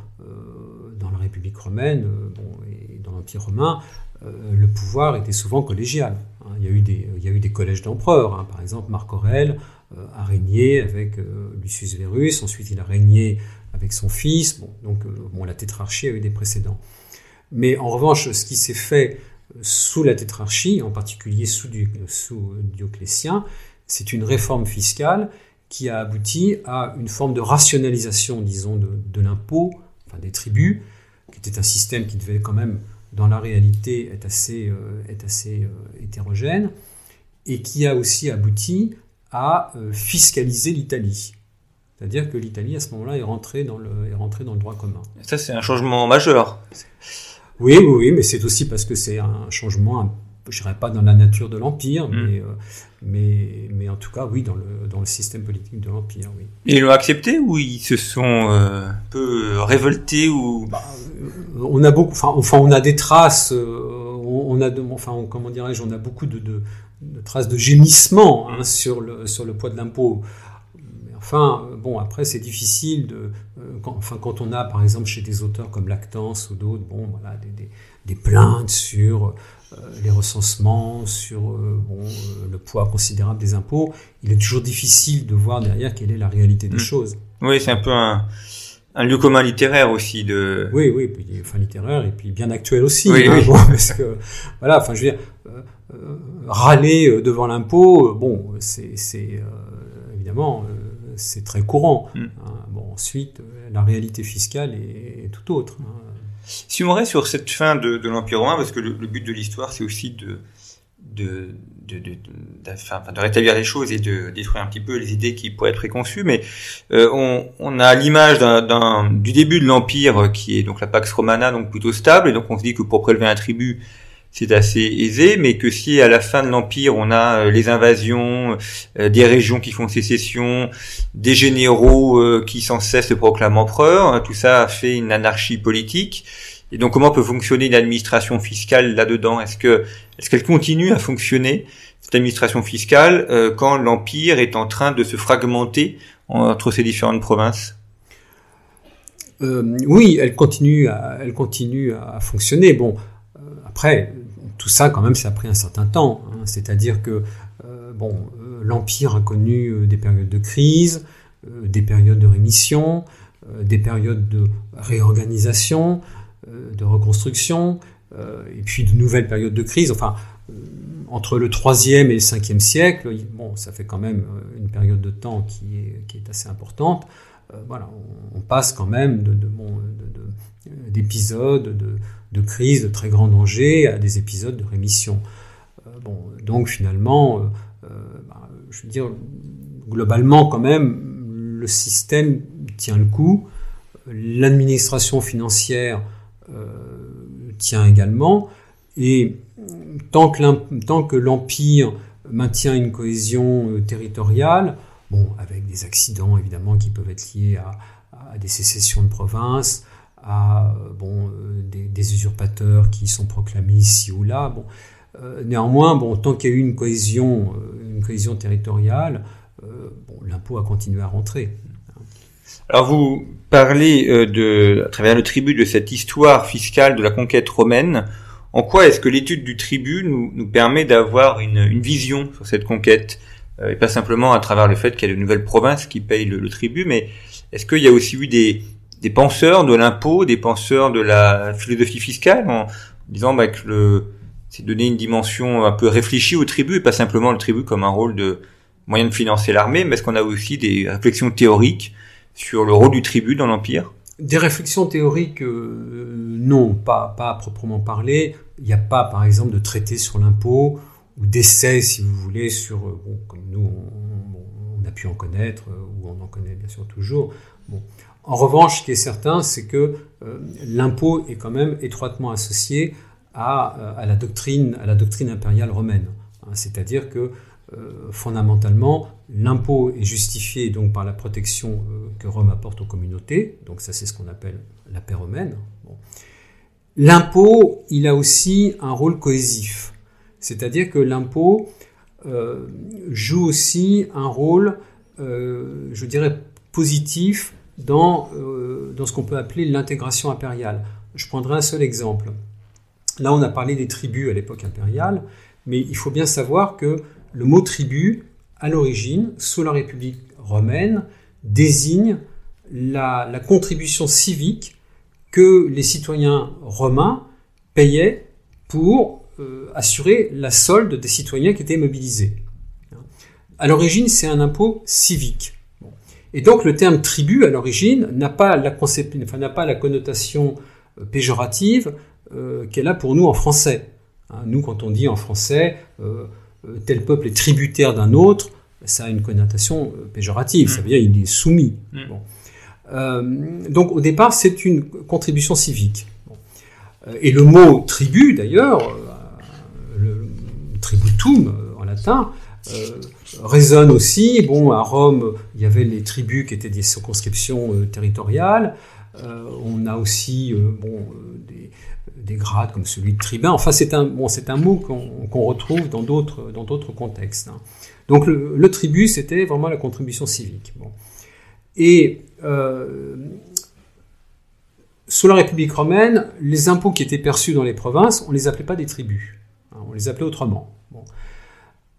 dans la République romaine bon, et dans l'Empire romain, le pouvoir était souvent collégial. Hein. Il, y a eu des, collèges d'empereurs. Hein. Par exemple, Marc Aurèle a régné avec Lucius Verus. Ensuite, il a régné avec son fils. Donc euh, la tétrarchie a eu des précédents. Mais en revanche, ce qui s'est fait euh, sous la tétrarchie, en particulier sous Dioclétien, c'est une réforme fiscale qui a abouti à une forme de rationalisation, disons, de, de l'impôt, enfin des tribus, qui était un système qui devait quand même, dans la réalité, être assez, euh, être assez hétérogène, et qui a aussi abouti à fiscaliser l'Italie. C'est-à-dire que l'Italie, à ce moment-là, est rentrée dans le, est rentrée dans le droit commun. Ça, c'est un changement majeur. Oui, oui, oui, mais c'est aussi parce que c'est un changement, je dirais pas dans la nature de l'Empire, mm. mais, euh, mais, mais, en tout cas, oui, dans le, dans le système politique de l'Empire, oui. Et ils l'ont accepté ou ils se sont euh, un peu révoltés ou bah, euh, On a beaucoup, enfin, on a des traces, on, a, de, enfin, comment dirais-je, on a beaucoup de, de, de traces de gémissement hein, sur, le, sur le poids de l'impôt. Enfin, bon, après, c'est difficile de. Euh, quand, enfin, quand on a, par exemple, chez des auteurs comme Lactance ou d'autres, bon, voilà, des, des, plaintes sur euh, les recensements, sur euh, bon, le poids considérable des impôts, il est toujours difficile de voir derrière quelle est la réalité des mm. choses. Oui, c'est un peu un, un lieu commun littéraire aussi de. Oui, oui, puis, enfin littéraire et puis bien actuel aussi. Oui, hein, Bon, parce que voilà, enfin, je veux dire, râler devant l'impôt, bon, c'est évidemment c'est très courant. Mm. Hein. Bon, ensuite, euh, la réalité fiscale est, tout autre. Hein. Si on reste sur cette fin de, l'Empire romain, parce que le, but de l'histoire, c'est aussi de rétablir les choses et de détruire un petit peu les idées qui pourraient être préconçues. Mais euh, on, a l'image du début de l'empire qui est donc la Pax Romana, donc plutôt stable, et donc on se dit que pour prélever un tribut, c'est assez aisé, mais que si à la fin de l'empire on a euh, les invasions, euh, des régions qui font sécession, des généraux qui sans cesse se proclament empereurs, tout ça fait une anarchie politique. Et donc, comment peut fonctionner l'administration fiscale là-dedans? Est-ce que est-ce qu'elle continue à fonctionner cette administration fiscale euh, quand l'empire est en train de se fragmenter entre ces différentes provinces? Euh, Oui, elle continue à elle continue à fonctionner. Bon, euh, après tout ça, quand même, ça a pris un certain temps. Hein. C'est-à-dire que bon, l'empire a connu des périodes de crise, des périodes de rémission, des périodes de réorganisation. Euh, de reconstruction, euh, et puis de nouvelles périodes de crise. Enfin, euh, entre le 3e et le 5e siècle, ça fait quand même une période de temps qui est, qui est assez importante. Voilà, on, passe quand même de, de, d'épisodes de, de, crise, de très grand danger, à des épisodes de rémission. bon, donc finalement, bah, je veux dire, globalement quand même, le système tient le coup. L'administration financière euh, tient également. Et tant que l'Empire maintient une cohésion euh, territoriale, avec des accidents évidemment qui peuvent être liés à, des sécessions de provinces, à euh, bon, des, usurpateurs qui sont proclamés ici ou là. Bon, néanmoins, bon, tant qu'il y a eu une cohésion, une cohésion territoriale, bon, l'impôt a continué à rentrer. Alors vous parlez euh, de, à travers le tribut de cette histoire fiscale de la conquête romaine. En quoi est-ce que l'étude du tribut nous, permet d'avoir une, vision sur cette conquête? euh, et pas simplement à travers le fait qu'il y a de nouvelles provinces qui payent le, tribut, mais est-ce qu'il y a aussi eu des, des penseurs de l'impôt, des penseurs de la philosophie fiscale en disant bah, que le c'est donner une dimension un peu réfléchie au tribut et pas simplement le tribut comme un rôle de moyen de financer l'armée, mais est-ce qu'on a aussi des réflexions théoriques sur le rôle du tribut dans l'Empire? Des réflexions théoriques, euh, non, pas, pas à proprement parler. Il n'y a pas, par exemple, de traité sur l'impôt ou d'essai, si vous voulez, sur, euh, bon, comme nous, on, a pu en connaître, euh, ou on en connaît bien sûr toujours. En revanche, ce qui est certain, c'est que l'impôt est quand même étroitement associé à, la doctrine, à la doctrine impériale romaine. Hein, c'est-à-dire que euh, fondamentalement, l'impôt est justifié donc par la protection euh, que Rome apporte aux communautés, donc ça c'est ce qu'on appelle la paix romaine. L'impôt, il a aussi un rôle cohésif, c'est-à-dire que l'impôt euh, joue aussi un rôle, je dirais, positif dans, dans ce qu'on peut appeler l'intégration impériale. Je prendrai un seul exemple. Là, on a parlé des tribus à l'époque impériale, mais il faut bien savoir que le mot tribu, à l'origine, sous la République romaine, désigne la, contribution civique que les citoyens romains payaient pour euh, assurer la solde des citoyens qui étaient mobilisés. À l'origine, c'est un impôt civique. Et donc le terme tribu, à l'origine, n'a pas, la n'a pas la connotation euh, péjorative euh, qu'elle a pour nous en français. Hein, nous, quand on dit en français, euh, tel peuple est tributaire d'un autre, ça a une connotation euh, péjorative, ça veut dire qu'il est soumis. Mm. Euh, donc au départ, c'est une contribution civique. Et le mot tribu, d'ailleurs, le tributum en latin, résonne aussi. Bon, à Rome, il y avait les tribus qui étaient des circonscriptions territoriales. on a aussi bon, des, des grades comme celui de tribun. Enfin, c'est un, bon, un mot qu'on retrouve dans d'autres, contextes. Hein. Donc le, tribut, c'était vraiment la contribution civique. Bon. Et euh, sous la République romaine, les impôts qui étaient perçus dans les provinces, on les appelait pas des tribus, hein, on les appelait autrement.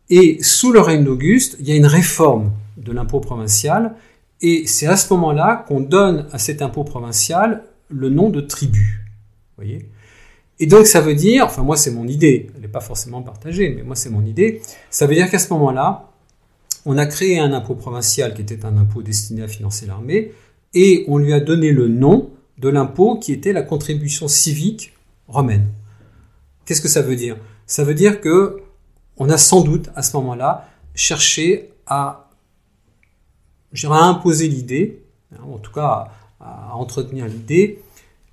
Et sous le règne d'Auguste, il y a une réforme de l'impôt provincial, et c'est à ce moment-là qu'on donne à cet impôt provincial le nom de tribut. Voyez? Et donc ça veut dire, enfin moi c'est mon idée, elle n'est pas forcément partagée, mais moi c'est mon idée, ça veut dire qu'à ce moment-là, on a créé un impôt provincial qui était un impôt destiné à financer l'armée, et on lui a donné le nom de l'impôt qui était la contribution civique romaine. Qu'est-ce que ça veut dire? Ça veut dire que on a sans doute à ce moment-là cherché à, imposer l'idée, hein, en tout cas à, entretenir l'idée,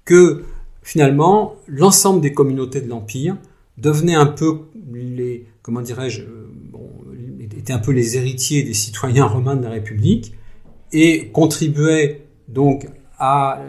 que finalement l'ensemble des communautés de l'Empire devenaient un peu les, comment dirais-je, euh, un peu les héritiers des citoyens romains de la République et contribuaient donc à,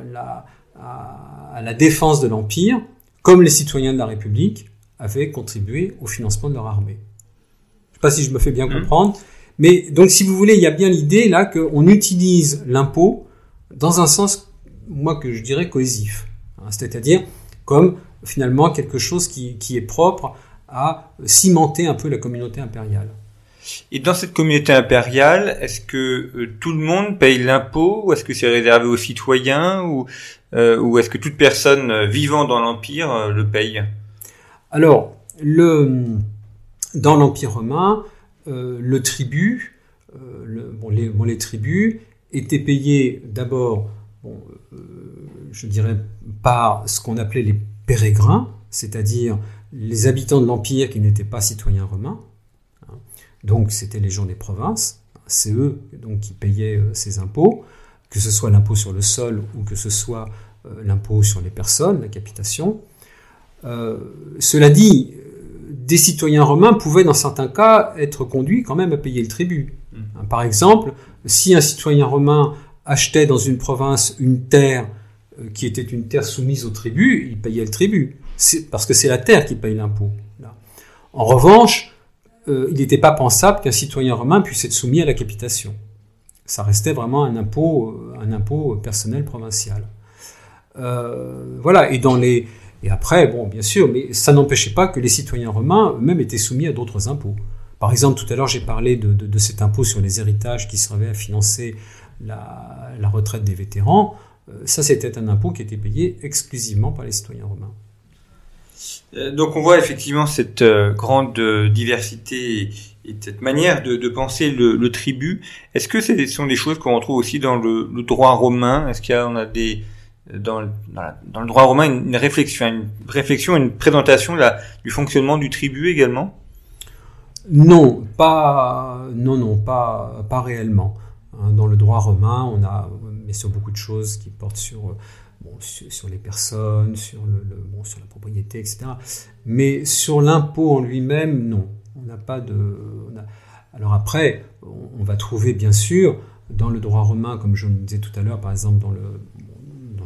la défense de l'Empire, comme les citoyens de la République avaient contribué au financement de leur armée. Je ne sais pas si je me fais bien mmh. comprendre, mais donc si vous voulez, il y a bien l'idée là qu'on utilise l'impôt dans un sens, moi que je dirais cohésif, hein, c'est-à-dire comme finalement quelque chose qui, qui est propre à cimenter un peu la communauté impériale. Et dans cette communauté impériale, est-ce que euh, tout le monde paye l'impôt ou est-ce que c'est réservé aux citoyens ou, euh, ou est-ce que toute personne euh, vivant dans l'Empire le paye? Alors, dans l'Empire romain, le, bon, les, tribus étaient payés d'abord, bon, je dirais, par ce qu'on appelait les pérégrins, c'est-à-dire les habitants de l'Empire qui n'étaient pas citoyens romains. Donc c'était les gens des provinces. C'est eux donc, qui payaient euh, ces impôts, que ce soit l'impôt sur le sol ou que ce soit euh, l'impôt sur les personnes, la capitation. Euh, cela dit, des citoyens romains pouvaient dans certains cas être conduits quand même à payer le tribut. Mmh. Hein, par exemple, si un citoyen romain achetait dans une province une terre qui était une terre soumise au tribut, il payait le tribut parce que c'est la terre qui paye l'impôt. En revanche, euh, il n'était pas pensable qu'un citoyen romain puisse être soumis à la capitation. Ça restait vraiment un impôt, euh, un impôt personnel provincial. Euh, voilà. Et dans les et après, bon, bien sûr, mais ça n'empêchait pas que les citoyens romains eux-mêmes étaient soumis à d'autres impôts. Par exemple, tout à l'heure, j'ai parlé de, cet impôt sur les héritages qui servait à financer la, la retraite des vétérans. ça, c'était un impôt qui était payé exclusivement par les citoyens romains. Euh, donc on voit effectivement cette euh, grande euh, diversité et cette manière de, penser le, tribut. Est-ce que ce sont des choses qu'on retrouve aussi dans le, droit romain? Est-ce qu'il y a, on a des dans le, droit romain une, réflexion, une présentation du fonctionnement du tribut également? Non, pas non non pas pas réellement. Hein, dans le droit romain, on a mais sur beaucoup de choses qui portent sur sur, les personnes, sur, le, bon, sur la propriété, etc. Mais sur l'impôt en lui-même, non. On n'a pas de. Alors après, on, va trouver bien sûr dans le droit romain, comme je le disais tout à l'heure, par exemple dans le, dans le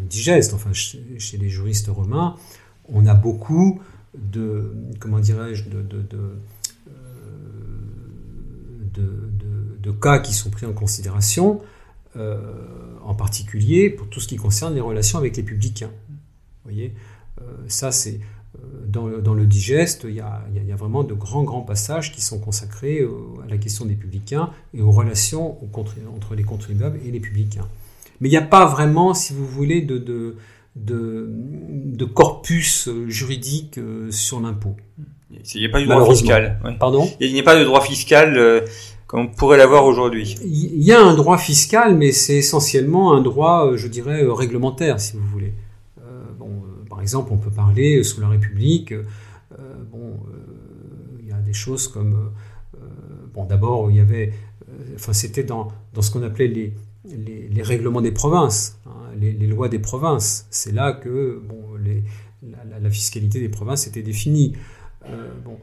digeste, enfin chez, les juristes romains, on a beaucoup de comment dirais-je de, de, euh, cas qui sont pris en considération. Euh, en particulier pour tout ce qui concerne les relations avec les publicains. Vous voyez, euh, ça c'est dans le, digeste, il y, a, il y, a, vraiment de grands grands passages qui sont consacrés à la question des publicains et aux relations entre les contribuables et les publicains. Mais il n'y a pas vraiment, si vous voulez, de, de, de, de corpus juridique sur l'impôt. Il n'y a pas de droit fiscal. Pardon? Il n'y a pas de droit fiscal comme on pourrait l'avoir aujourd'hui Il y a un droit fiscal, mais c'est essentiellement un droit, euh, je dirais, euh, réglementaire, si vous voulez. Euh, bon, par exemple, on peut parler sous la République. bon, il y a des choses comme, bon, d'abord, il y avait, enfin, c'était dans, dans ce qu'on appelait les, les, règlements des provinces, hein, les, lois des provinces. C'est là que, la, fiscalité des provinces était définie. bon,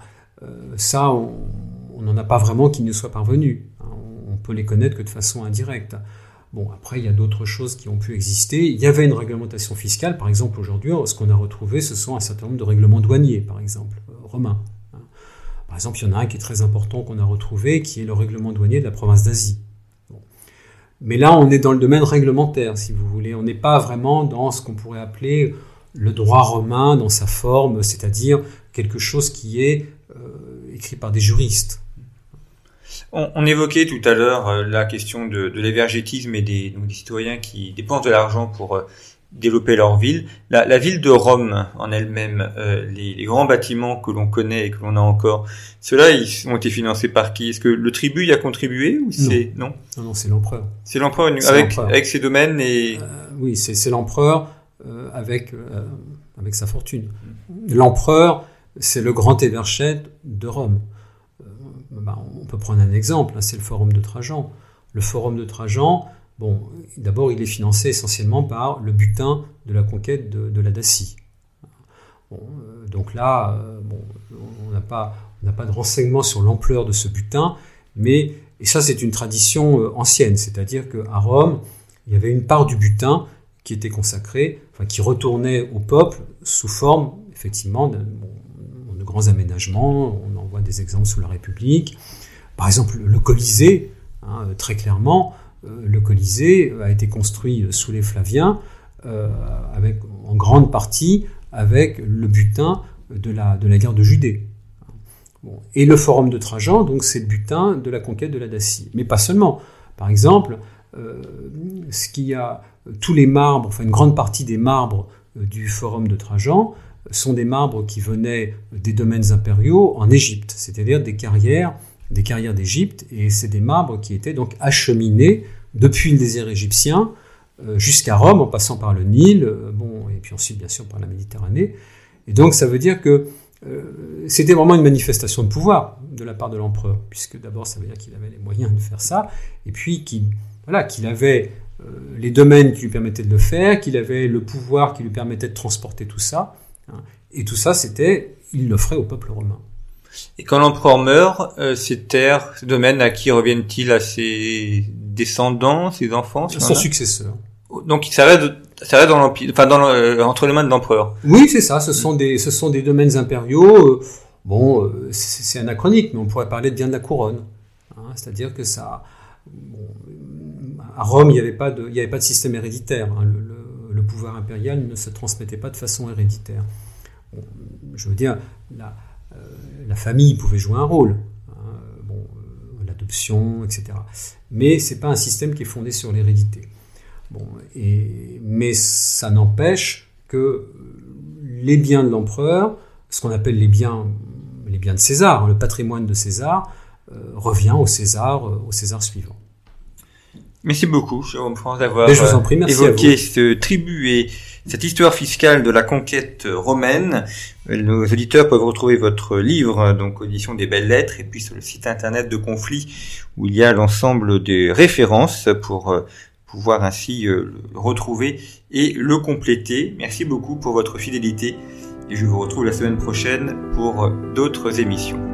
ça, on on n'en a pas vraiment qui ne soient parvenus. Hein, on peut les connaître que de façon indirecte. Bon, après, il y a d'autres choses qui ont pu exister. Il y avait une réglementation fiscale, par exemple, aujourd'hui, ce qu'on a retrouvé, ce sont un certain nombre de règlements douaniers, par exemple, euh, romains. Hein. Par exemple, il y en a un qui est très important qu'on a retrouvé, qui est le règlement douanier de la province d'Asie. Mais là, on est dans le domaine réglementaire, si vous voulez. On n'est pas vraiment dans ce qu'on pourrait appeler le droit romain dans sa forme, c'est-à-dire quelque chose qui est euh, écrit par des juristes. On, évoquait tout à l'heure euh, la question de, l'évergétisme et des, citoyens qui dépensent de l'argent pour euh, développer leur ville. La, ville de Rome en elle-même, euh, les, grands bâtiments que l'on connaît et que l'on a encore, ceux-là, ils ont été financés par qui? Est-ce que le tribut y a contribué ou c'est non? Non, non, c'est l'empereur. C'est l'empereur avec avec ses domaines et oui, c'est l'empereur avec avec sa fortune. L'empereur, c'est le grand évêchette de Rome. peut prendre un exemple, hein, c'est le forum de Trajan. Le forum de Trajan, bon, d'abord, il est financé essentiellement par le butin de la conquête de, la Dacie. Euh, donc là, euh, on n'a pas, pas de renseignements sur l'ampleur de ce butin, mais, et ça c'est une tradition euh, ancienne, c'est-à-dire qu'à Rome, il y avait une part du butin qui était consacrée, enfin, qui retournait au peuple sous forme, effectivement, de, de grands aménagements. On en voit des exemples sous la République. Par exemple, le Colisée, hein, très clairement, le Colisée a été construit sous les Flaviens, avec, en grande partie avec le butin de la, guerre de Judée. Et le forum de Trajan, donc c'est le butin de la conquête de la Dacie. Mais pas seulement. Par exemple, euh, a tous les marbres, une grande partie des marbres euh, du forum de Trajan sont des marbres qui venaient des domaines impériaux en Égypte, c'est-à-dire des carrières, des carrières d'Égypte, et c'est des marbres qui étaient donc acheminés depuis le désert égyptien euh, jusqu'à Rome, en passant par le Nil, euh, bon, et puis ensuite bien sûr par la Méditerranée. Et donc ça veut dire que euh, c'était vraiment une manifestation de pouvoir de la part de l'empereur, puisque d'abord ça veut dire qu'il avait les moyens de faire ça, et puis qu'il voilà, qu'il avait les domaines qui lui permettaient de le faire, qu'il avait le pouvoir qui lui permettait de transporter tout ça, hein. et tout ça c'était, il l'offrait au peuple romain. Et quand l'empereur meurt, ces terres, ces domaines, à qui reviennent-ils À ses descendants, ses enfants Son successeur. Donc ça reste, ça reste dans l'empire, enfin dans euh, entre les mains de l'empereur. Oui, c'est ça. Ce sont des, ce sont des domaines impériaux. Euh, bon, euh, c'est anachronique, mais on pourrait parler de bien de la couronne. Hein. C'est-à-dire que ça, à Rome, il n'y avait pas de, il y avait pas de système héréditaire. Hein. Le, pouvoir impérial ne se transmettait pas de façon héréditaire. je veux dire, la, la, famille pouvait jouer un rôle. Hein. Etc. Mais c'est pas un système qui est fondé sur l'hérédité. Mais ça n'empêche que les biens de l'empereur, ce qu'on appelle les biens, les biens de César, le patrimoine de César, euh, revient au César, euh, au César suivant. Merci beaucoup, Jérôme France, d'avoir évoqué ce tribut et cette histoire fiscale de la conquête romaine. Nos auditeurs peuvent retrouver votre livre, donc audition des belles lettres, et puis sur le site internet de Conflit, où il y a l'ensemble des références pour euh, pouvoir ainsi euh, le retrouver et le compléter. Merci beaucoup pour votre fidélité et je vous retrouve la semaine prochaine pour d'autres émissions.